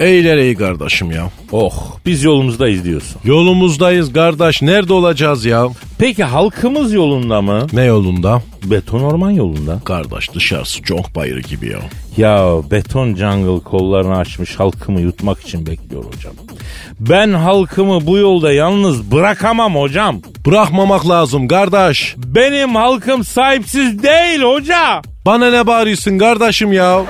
Eyler ey kardeşim ya. Oh, biz yolumuzdayız diyorsun. Yolumuzdayız kardeş. Nerede olacağız ya? Peki halkımız yolunda mı? Ne yolunda? Beton orman yolunda. Kardeş dışarısı çok bayırı gibi ya. Ya beton jungle kollarını açmış halkımı yutmak için bekliyor hocam. Ben halkımı bu yolda yalnız bırakamam hocam. Bırakmamak lazım kardeş. Benim halkım sahipsiz değil hoca. Bana ne bağırıyorsun kardeşim ya?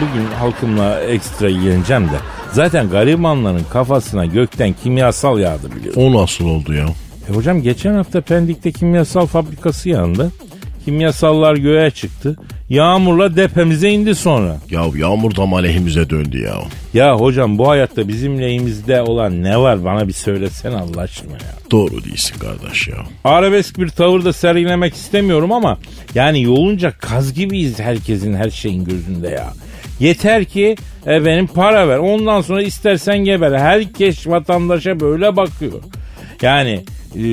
Bugün halkımla ekstra ilgileneceğim de. Zaten garibanların kafasına gökten kimyasal yağdı biliyorsun. O nasıl oldu ya? E hocam geçen hafta Pendik'te kimyasal fabrikası yandı. Kimyasallar göğe çıktı. Yağmurla depemize indi sonra. Ya yağmur da aleyhimize döndü ya. Ya hocam bu hayatta bizim lehimizde olan ne var bana bir söylesen Allah aşkına ya. Doğru değilsin kardeş ya. Arabesk bir tavır da sergilemek istemiyorum ama yani yolunca kaz gibiyiz herkesin her şeyin gözünde ya. Yeter ki e, benim para ver. Ondan sonra istersen geber. Herkes vatandaşa böyle bakıyor. Yani e,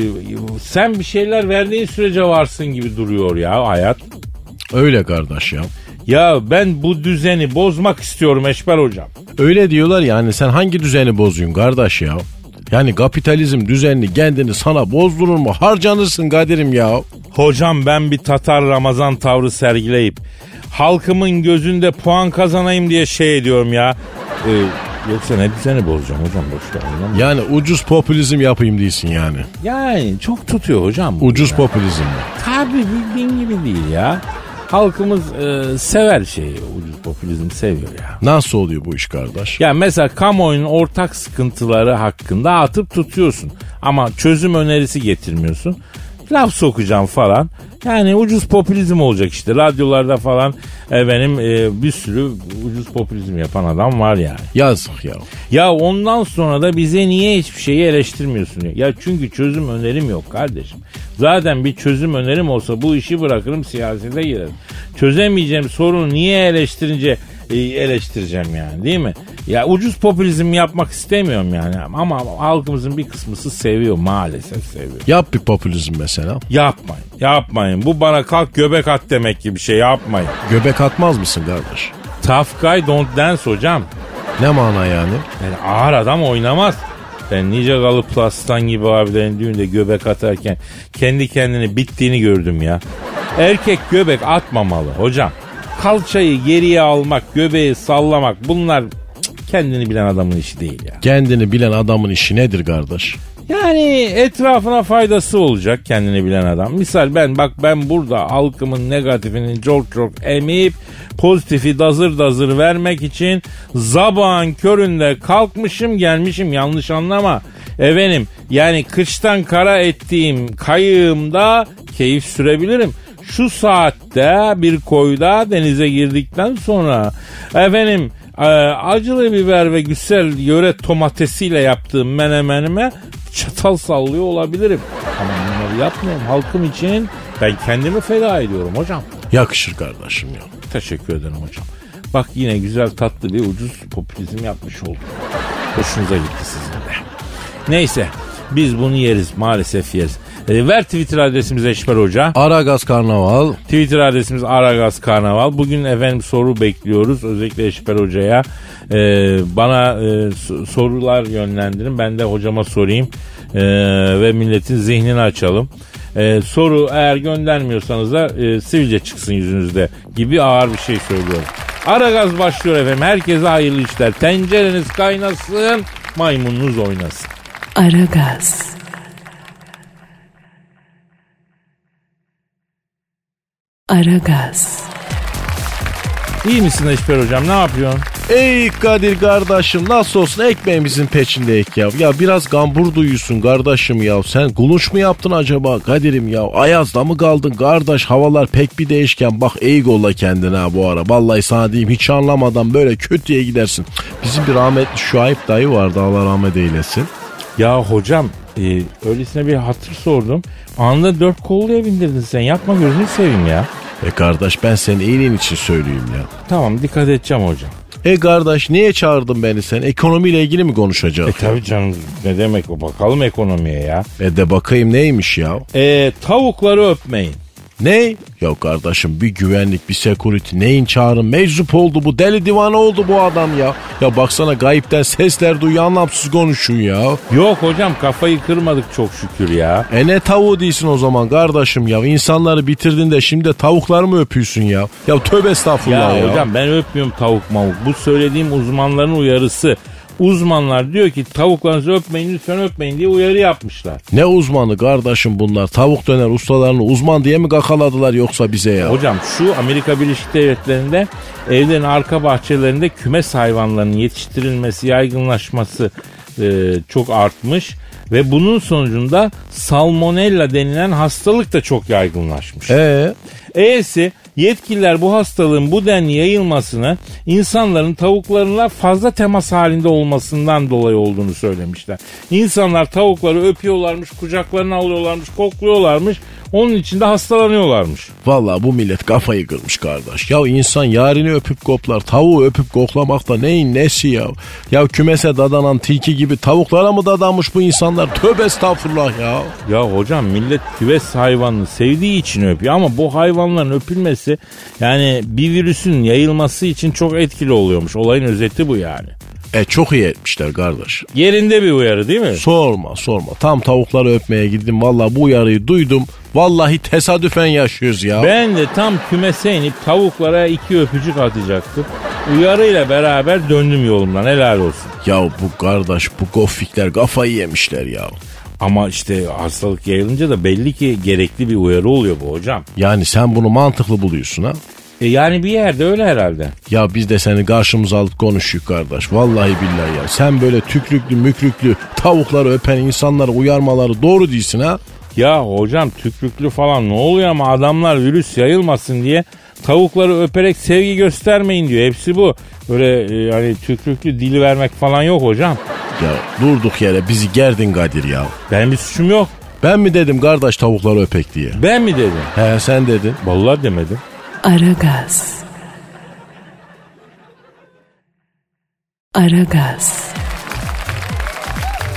sen bir şeyler verdiğin sürece varsın gibi duruyor ya hayat. Öyle kardeş ya. Ya ben bu düzeni bozmak istiyorum Eşber hocam. Öyle diyorlar yani sen hangi düzeni bozuyorsun kardeş ya? Yani kapitalizm düzenini kendini sana bozdurur mu? Harcanırsın Kadir'im ya. Hocam ben bir Tatar Ramazan tavrı sergileyip halkımın gözünde puan kazanayım diye şey ediyorum ya. Ee, yoksa ne düzeni bozacağım hocam boş ver. Yani ucuz popülizm yapayım değilsin yani. Yani çok tutuyor hocam. Ucuz ya. popülizm? Tabii bildiğin gibi değil ya. Halkımız e, sever şeyi. Ucuz popülizm seviyor ya. Nasıl oluyor bu iş kardeş? Ya mesela kamuoyunun ortak sıkıntıları hakkında atıp tutuyorsun. Ama çözüm önerisi getirmiyorsun. Laf sokacağım falan. Yani ucuz popülizm olacak işte. Radyolarda falan e, benim e, bir sürü ucuz popülizm yapan adam var yani. Yazık ya. Ya ondan sonra da bize niye hiçbir şeyi eleştirmiyorsun? diyor. Ya çünkü çözüm önerim yok kardeşim. Zaten bir çözüm önerim olsa bu işi bırakırım siyasete girerim. Çözemeyeceğim sorunu niye eleştirince eleştireceğim yani değil mi? Ya ucuz popülizm yapmak istemiyorum yani ama halkımızın bir kısmısı seviyor maalesef seviyor. Yap bir popülizm mesela. Yapmayın yapmayın bu bana kalk göbek at demek gibi bir şey yapmayın. Göbek atmaz mısın kardeş? Tough guy don't dance hocam. Ne mana yani? Yani ağır adam oynamaz. Ben nice kalıp plastan gibi abilerin düğünde göbek atarken kendi kendini bittiğini gördüm ya. Erkek göbek atmamalı hocam. Kalçayı geriye almak, göbeği sallamak bunlar kendini bilen adamın işi değil ya. Kendini bilen adamın işi nedir kardeş? Yani etrafına faydası olacak kendini bilen adam. Misal ben bak ben burada halkımın negatifini çok çok emip pozitifi dazır dazır vermek için zabağın köründe kalkmışım gelmişim yanlış anlama. Efendim yani kıştan kara ettiğim kayığımda keyif sürebilirim. Şu saatte bir koyda denize girdikten sonra efendim e, acılı biber ve güzel yöre domatesiyle yaptığım menemenime çatal sallıyor olabilirim. Ama bunları yapmıyorum halkım için ben kendimi feda ediyorum hocam. Yakışır kardeşim ya. Teşekkür ederim hocam. Bak yine güzel tatlı bir ucuz popülizm yapmış olduk. Hoşunuza gitti sizin de. Neyse biz bunu yeriz maalesef yeriz. E, ver Twitter adresimizi Eşber Hoca. Aragaz Karnaval. Twitter adresimiz Aragaz Karnaval. Bugün efendim soru bekliyoruz. Özellikle Eşber Hoca'ya. E, bana e, so- sorular yönlendirin. Ben de hocama sorayım. E, ve milletin zihnini açalım. E, soru eğer göndermiyorsanız da e, sivilce çıksın yüzünüzde gibi ağır bir şey söylüyorum. Ara gaz başlıyor efendim. Herkese hayırlı işler. Tencereniz kaynasın, maymununuz oynasın. Aragaz. Aragaz. İyi misin Eşber hocam? Ne yapıyorsun? Ey Kadir kardeşim nasıl olsun ekmeğimizin peçindeyik ya. Ya biraz gambur duyuyorsun kardeşim ya. Sen guluş mu yaptın acaba Kadir'im ya? Ayazda mı kaldın kardeş? Havalar pek bir değişken. Bak iyi golla kendine ha bu ara. Vallahi sana diyeyim hiç anlamadan böyle kötüye gidersin. Bizim bir rahmetli Şuayb dayı vardı Allah rahmet eylesin. Ya hocam e, öylesine bir hatır sordum. Anında dört kolluya bindirdin sen. Yapma gözünü seveyim ya. E kardeş ben senin iyiliğin için söyleyeyim ya. Tamam dikkat edeceğim hocam. E kardeş niye çağırdın beni sen? Ekonomiyle ilgili mi konuşacağız? E tabi canım ne demek o bakalım ekonomiye ya. E de bakayım neymiş ya? E, tavukları öpmeyin. Ne? Ya kardeşim bir güvenlik bir security neyin çağırın meczup oldu bu deli divane oldu bu adam ya. Ya baksana gayipten sesler duyuyor anlamsız konuşuyor ya. Yok hocam kafayı kırmadık çok şükür ya. E ne tavuğu değilsin o zaman kardeşim ya. İnsanları bitirdin de şimdi de tavukları mı öpüyorsun ya? Ya tövbe estağfurullah Ya, ya. hocam ben öpmüyorum tavuk mavuk. Bu söylediğim uzmanların uyarısı. Uzmanlar diyor ki tavuklarınızı öpmeyin lütfen öpmeyin diye uyarı yapmışlar. Ne uzmanı kardeşim bunlar? Tavuk döner ustalarını uzman diye mi kakaladılar yoksa bize ya? Hocam şu Amerika Birleşik Devletleri'nde evlerin arka bahçelerinde kümes hayvanlarının yetiştirilmesi, yaygınlaşması e, çok artmış. Ve bunun sonucunda salmonella denilen hastalık da çok yaygınlaşmış. Ee, E'si yetkililer bu hastalığın bu denli yayılmasını insanların tavuklarına fazla temas halinde olmasından dolayı olduğunu söylemişler. İnsanlar tavukları öpüyorlarmış, kucaklarına alıyorlarmış, kokluyorlarmış. Onun için de hastalanıyorlarmış. Valla bu millet kafayı kırmış kardeş. Ya insan yarini öpüp koklar. Tavuğu öpüp koklamak da neyin nesi ya? Ya kümese dadanan tilki gibi tavuklara mı dadanmış bu insanlar? Tövbe estağfurullah ya. Ya hocam millet küves hayvanını sevdiği için öpüyor ama bu hayvanların öpülmesi yani bir virüsün yayılması için çok etkili oluyormuş. Olayın özeti bu yani. E çok iyi etmişler kardeş. Yerinde bir uyarı değil mi? Sorma sorma. Tam tavukları öpmeye gittim. Valla bu uyarıyı duydum. Vallahi tesadüfen yaşıyoruz ya. Ben de tam kümese inip tavuklara iki öpücük atacaktım. Uyarıyla beraber döndüm yolumdan helal olsun. Ya bu kardeş bu gofikler kafayı yemişler ya. Ama işte hastalık yayılınca da belli ki gerekli bir uyarı oluyor bu hocam. Yani sen bunu mantıklı buluyorsun ha? E yani bir yerde öyle herhalde. Ya biz de seni karşımıza alıp konuşuyor kardeş. Vallahi billahi ya. Sen böyle tükrüklü mükrüklü tavukları öpen insanları uyarmaları doğru değilsin ha? Ya hocam tükrüklü falan ne oluyor ama adamlar virüs yayılmasın diye tavukları öperek sevgi göstermeyin diyor. Hepsi bu. Böyle e, hani tükrüklü dili vermek falan yok hocam. Ya durduk yere bizi gerdin Kadir ya. Benim bir suçum yok. Ben mi dedim kardeş tavukları öpek diye? Ben mi dedim? He sen dedin. Vallahi demedim. Aragaz. Aragaz.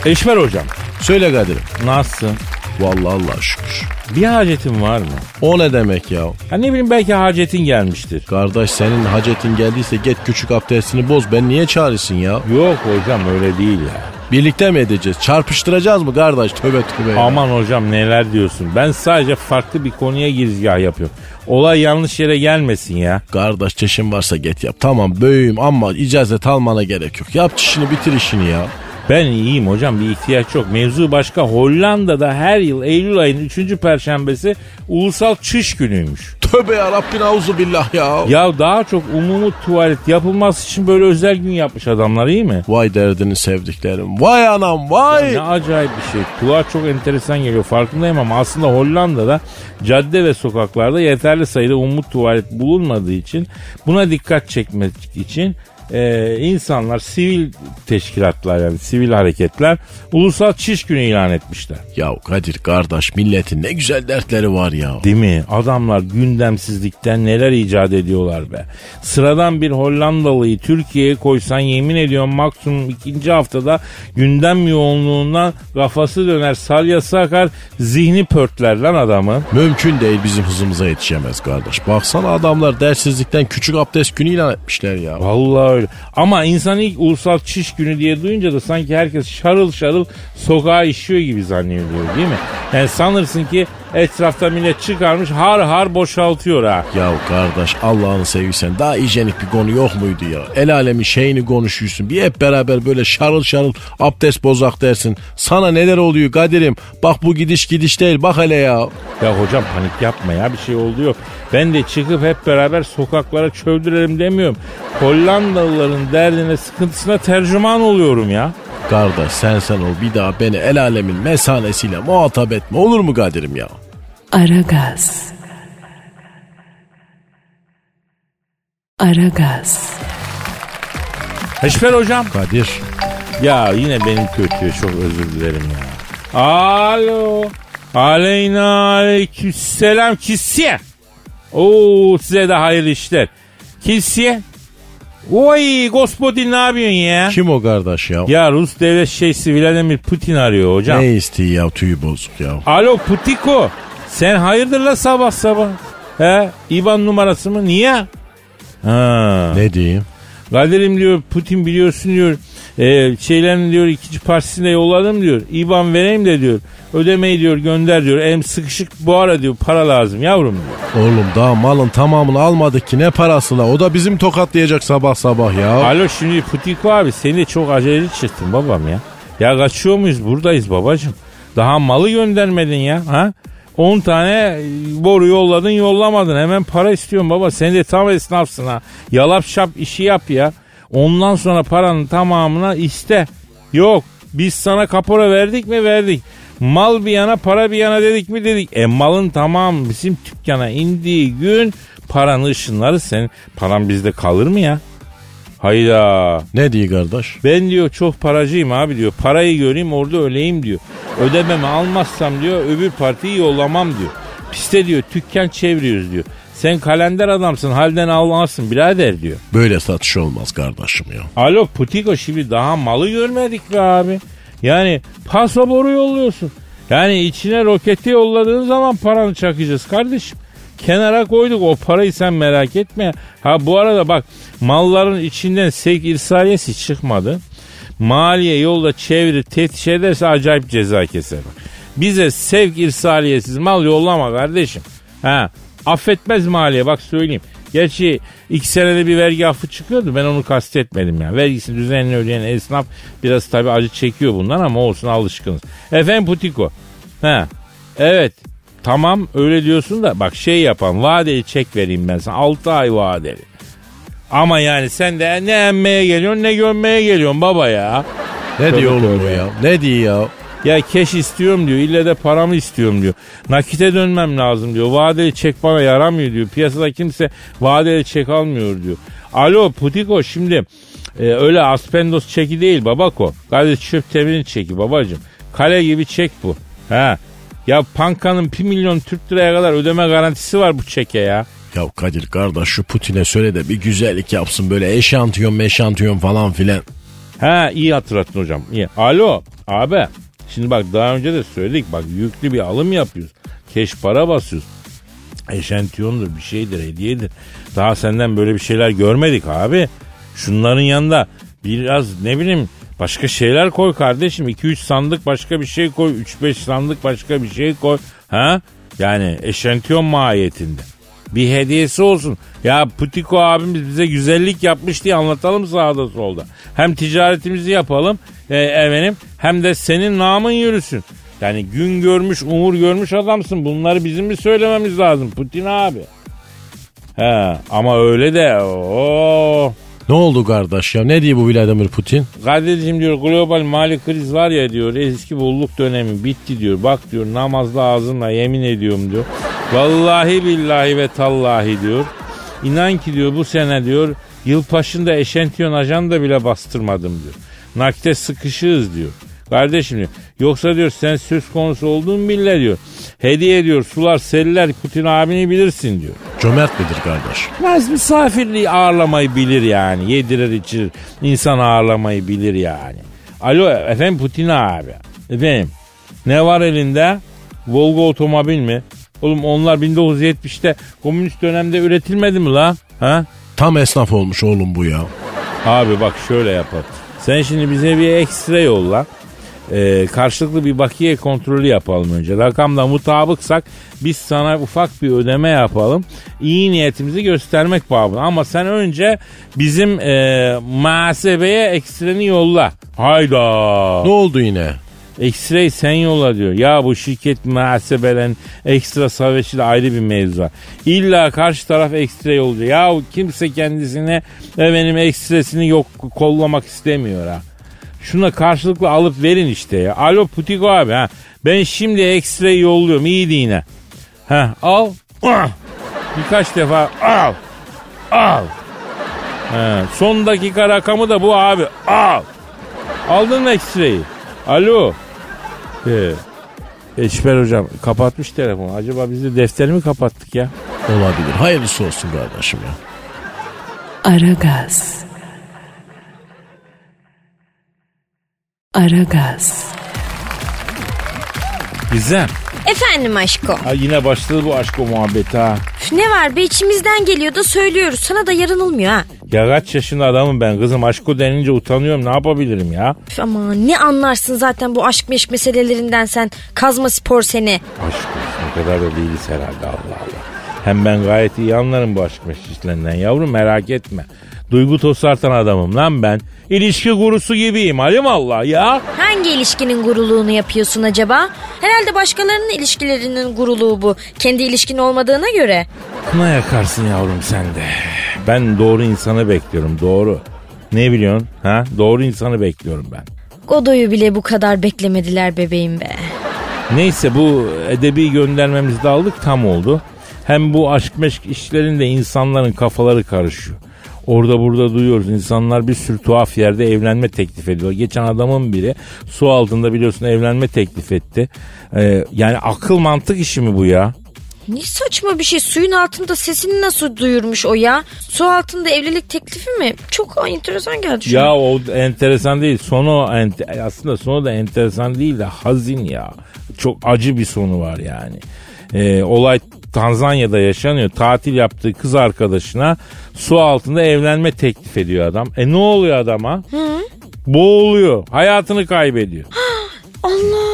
Eşmer hocam Söyle Kadir'im. nasılsın? Vallahi Allah şükür. Bir hacetin var mı? O ne demek ya? Ya ne bileyim belki hacetin gelmiştir. Kardeş senin hacetin geldiyse git küçük abdestini boz. Ben niye çağırsın ya? Yok hocam öyle değil ya. Birlikte mi edeceğiz? Çarpıştıracağız mı kardeş? Tövbe tövbe. Aman hocam neler diyorsun. Ben sadece farklı bir konuya girizgah yapıyorum. Olay yanlış yere gelmesin ya. Kardeş çeşin varsa get yap. Tamam böyüyüm ama icazet almana gerek yok. Yap çişini bitir işini ya. Ben iyiyim hocam bir ihtiyaç yok. Mevzu başka. Hollanda'da her yıl Eylül ayının 3. perşembesi ulusal çış günüymüş. Tövbe ya Rabbin auzu billah ya. Ya daha çok umumi tuvalet yapılması için böyle özel gün yapmış adamlar iyi mi? Vay derdini sevdiklerim. Vay anam vay. Ne acayip bir şey. Kulağa çok enteresan geliyor. Farkındayım ama aslında Hollanda'da cadde ve sokaklarda yeterli sayıda umut tuvalet bulunmadığı için buna dikkat çekmek için e, insanlar sivil teşkilatlar yani sivil hareketler ulusal çiş günü ilan etmişler. Ya Kadir kardeş milletin ne güzel dertleri var ya. Değil mi? Adamlar gündemsizlikten neler icat ediyorlar be. Sıradan bir Hollandalıyı Türkiye'ye koysan yemin ediyorum maksimum ikinci haftada gündem yoğunluğundan kafası döner, salyası akar, zihni pörtler lan adamı. Mümkün değil bizim hızımıza yetişemez kardeş. Baksana adamlar dersizlikten küçük abdest günü ilan etmişler ya. Vallahi öyle. Ama insan ilk ulusal çiş günü diye duyunca da sanki herkes şarıl şarıl sokağa işiyor gibi zannediyor değil mi? Yani sanırsın ki Etrafta millet çıkarmış har har boşaltıyor ha. Ya kardeş Allah'ını seviyorsan daha hijyenik bir konu yok muydu ya? El alemin şeyini konuşuyorsun. Bir hep beraber böyle şarıl şarıl abdest bozak dersin. Sana neler oluyor Kadir'im? Bak bu gidiş gidiş değil bak hele ya. Ya hocam panik yapma ya bir şey oldu yok. Ben de çıkıp hep beraber sokaklara çövdürelim demiyorum. Hollandalıların derdine sıkıntısına tercüman oluyorum ya. Kardeş sen sen ol bir daha beni el alemin mesanesiyle muhatap etme olur mu Kadir'im ya? Aragaz. Aragaz. Eşber hocam. Kadir Ya yine benim kötü çok özür dilerim ya. Alo. Aleyna aleykümselam kisiye. Oo size de hayırlı işler. Kisiye. Oy gospodin ne yapıyorsun ya? kim o kardeş ya? Ya Rus devlet şeysi Vladimir Putin arıyor hocam. Ne istiyor ya tüyü bozuk ya. Alo Putiko. Sen hayırdır la sabah sabah? He? İban numarası mı? Niye? Ha. Ne diyeyim? Kadir'im diyor Putin biliyorsun diyor. E, şeylerin diyor ikinci partisine yolladım diyor. İban vereyim de diyor. Ödemeyi diyor gönder diyor. Elim sıkışık bu ara diyor para lazım yavrum diyor. Oğlum daha malın tamamını almadık ki ne parası la? O da bizim tokatlayacak sabah sabah ya. Alo şimdi Putiko abi seni de çok aceleci çıktın babam ya. Ya kaçıyor muyuz buradayız babacım. Daha malı göndermedin ya. Ha? 10 tane boru yolladın yollamadın. Hemen para istiyorum baba. Sen de tam esnafsın ha. Yalap şap işi yap ya. Ondan sonra paranın tamamına iste. Yok biz sana kapora verdik mi verdik. Mal bir yana para bir yana dedik mi dedik. E malın tamam bizim dükkana indiği gün paranın ışınları senin. Paran bizde kalır mı ya? Hayda. Ne diyor kardeş? Ben diyor çok paracıyım abi diyor. Parayı göreyim orada öleyim diyor. Ödememi almazsam diyor öbür partiyi yollamam diyor. Piste diyor tükkan çeviriyoruz diyor. Sen kalender adamsın halden almazsın birader diyor. Böyle satış olmaz kardeşim ya. Alo Putiko şimdi daha malı görmedik be abi. Yani pasaboru yolluyorsun. Yani içine roketi yolladığın zaman paranı çakacağız kardeşim. Kenara koyduk o parayı sen merak etme. Ha bu arada bak malların içinden sevk irsaliyesi çıkmadı. Maliye yolda çevirir teftiş ederse acayip ceza keser. Bize sevk irsaliyesiz mal yollama kardeşim. Ha affetmez maliye bak söyleyeyim. Gerçi iki senede bir vergi affı çıkıyordu ben onu kastetmedim ya. Vergisini düzenli ödeyen esnaf biraz tabi acı çekiyor bundan ama olsun alışkınız. Efendim Putiko. Ha evet tamam öyle diyorsun da bak şey yapan vadeli çek vereyim ben sana 6 ay vadeli. Ama yani sen de ne emmeye geliyorsun ne gömmeye geliyorsun baba ya. Ne diyor oğlum bu ya? Ne diyor ya? Ya keş istiyorum diyor. İlle de paramı istiyorum diyor. Nakite dönmem lazım diyor. Vadeli çek bana yaramıyor diyor. Piyasada kimse vadeli çek almıyor diyor. Alo Putiko şimdi e, öyle aspendos çeki değil babako. Gayet çöp temin çeki babacım. Kale gibi çek bu. Ha. Ya pankanın 1 milyon Türk liraya kadar ödeme garantisi var bu çeke ya. Ya Kadir kardeş şu Putin'e söyle de bir güzellik yapsın böyle eşantiyon meşantiyon falan filan. Ha iyi hatırlattın hocam. İyi. Alo abi. Şimdi bak daha önce de söyledik bak yüklü bir alım yapıyoruz. Keş para basıyoruz. Eşentiyondur bir şeydir hediyedir. Daha senden böyle bir şeyler görmedik abi. Şunların yanında biraz ne bileyim başka şeyler koy kardeşim. 2-3 sandık başka bir şey koy. 3-5 sandık başka bir şey koy. Ha? Yani eşentiyon mahiyetinde. Bir hediyesi olsun. Ya Putiko abimiz bize güzellik yapmış diye anlatalım sağda solda. Hem ticaretimizi yapalım e, efendim, hem de senin namın yürüsün. Yani gün görmüş, umur görmüş adamsın. Bunları bizim mi söylememiz lazım Putin abi? He ama öyle de o Ne oldu kardeş ya? Ne diyor bu Vladimir Putin? Kadir'cim diyor global mali kriz var ya diyor eski bolluk dönemi bitti diyor. Bak diyor namazlı ağzımla yemin ediyorum diyor. Vallahi billahi ve tallahi diyor. İnan ki diyor bu sene diyor yılbaşında eşentiyon ajanda bile bastırmadım diyor. Nakde sıkışığız diyor. Kardeşim diyor. Yoksa diyor sen söz konusu olduğun bile diyor. Hediye diyor sular seller Putin abini bilirsin diyor. Cömert midir kardeş? Bilmez misafirliği ağırlamayı bilir yani. Yedirir içirir. insan ağırlamayı bilir yani. Alo efendim Putin abi. Efendim ne var elinde? Volga otomobil mi? Oğlum onlar 1970'te komünist dönemde üretilmedi mi la? Ha? Tam esnaf olmuş oğlum bu ya. Abi bak şöyle yapalım. Sen şimdi bize bir ekstra yolla. e, karşılıklı bir bakiye kontrolü yapalım önce. Rakamda mutabıksak biz sana ufak bir ödeme yapalım. İyi niyetimizi göstermek babına. Ama sen önce bizim e, muhasebeye ekstreni yolla. Hayda. Ne oldu yine? X-ray sen yolla diyor. Ya bu şirket muhasebelerin ekstra savaşı da ayrı bir mevzu var. İlla karşı taraf ekstra olacak. Ya kimse kendisine benim ekstresini yok kollamak istemiyor ha. Şuna karşılıklı alıp verin işte ya. Alo Putiko abi ha. Ben şimdi ekstra yolluyorum. İyi yine. Ha al. Birkaç defa al. Al. Ha, son dakika rakamı da bu abi. Al. Aldın mı ekstrayı? Alo. Ee, Eşber hocam kapatmış telefonu. Acaba biz de defteri mi kapattık ya? Olabilir. Hayırlısı olsun kardeşim ya. Aragaz. Aragaz. Gizem. Efendim aşko. Ha yine başladı bu aşk o muhabbeti ha. Üf, Ne var be içimizden geliyor da söylüyoruz. Sana da yaranılmıyor ha. Ya kaç yaşında adamım ben kızım aşko denince utanıyorum ne yapabilirim ya? Üf, ama ne anlarsın zaten bu aşk meşk meselelerinden sen. Kazma spor seni. Aşk olsun o kadar da değiliz herhalde Allah Allah. Hem ben gayet iyi anlarım bu aşk meşriklerinden yavrum merak etme. Duygu tosartan adamım lan ben. İlişki gurusu gibiyim halim Allah ya. Hangi ilişkinin guruluğunu yapıyorsun acaba? Herhalde başkalarının ilişkilerinin guruluğu bu. Kendi ilişkin olmadığına göre. Kına yakarsın yavrum sen de. Ben doğru insanı bekliyorum doğru. Ne biliyorsun ha? Doğru insanı bekliyorum ben. Godoy'u bile bu kadar beklemediler bebeğim be. Neyse bu edebi göndermemizi de aldık tam oldu. Hem bu aşk meşk işlerinde insanların kafaları karışıyor. Orada burada duyuyoruz insanlar bir sürü tuhaf yerde evlenme teklif ediyor. Geçen adamın biri su altında biliyorsun evlenme teklif etti. Ee, yani akıl mantık işi mi bu ya? Ne saçma bir şey. Suyun altında sesini nasıl duyurmuş o ya? Su altında evlilik teklifi mi? Çok enteresan geldi şu Ya o enteresan değil. Sonu ente- aslında sonu da enteresan değil de hazin ya. Çok acı bir sonu var yani. Ee, olay Tanzanya'da yaşanıyor. Tatil yaptığı kız arkadaşına su altında evlenme teklif ediyor adam. E ne oluyor adama? Boğuluyor. Hayatını kaybediyor. Allah.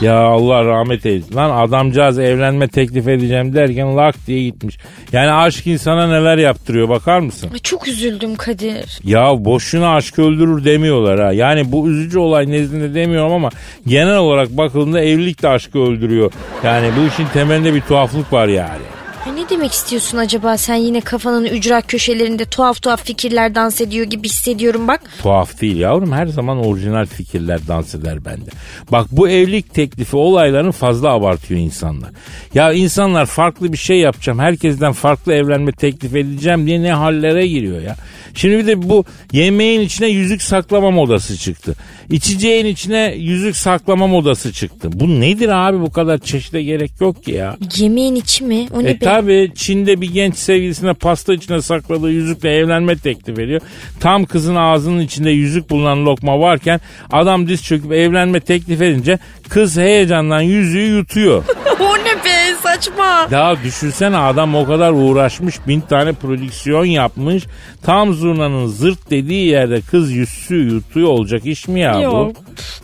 Ya Allah rahmet eylesin. Lan adamcağız evlenme teklif edeceğim derken lak diye gitmiş. Yani aşk insana neler yaptırıyor bakar mısın? Ay, Çok üzüldüm Kadir. Ya boşuna aşk öldürür demiyorlar ha. Yani bu üzücü olay nezdinde demiyorum ama genel olarak bakıldığında evlilik de aşkı öldürüyor. Yani bu işin temelinde bir tuhaflık var yani. Ay ne demek istiyorsun acaba? Sen yine kafanın ücra köşelerinde tuhaf tuhaf fikirler dans ediyor gibi hissediyorum bak. Tuhaf değil yavrum her zaman orijinal fikirler dans eder bende. Bak bu evlilik teklifi olaylarını fazla abartıyor insanlar. Ya insanlar farklı bir şey yapacağım herkesten farklı evlenme teklif edeceğim diye ne hallere giriyor ya. Şimdi bir de bu yemeğin içine yüzük saklama modası çıktı. İçeceğin içine yüzük saklama modası çıktı. Bu nedir abi bu kadar çeşide gerek yok ki ya. Yemeğin içi mi? O ne E be? Tabi Çin'de bir genç sevgilisine pasta içine sakladığı yüzükle evlenme teklif ediyor. Tam kızın ağzının içinde yüzük bulunan lokma varken adam diz çöküp evlenme teklif edince kız heyecandan yüzüğü yutuyor. o ne be saçma. Ya düşünsene adam o kadar uğraşmış bin tane prodüksiyon yapmış. Tam zurnanın zırt dediği yerde kız yüzüğü yutuyor olacak iş mi ya bu? Yok.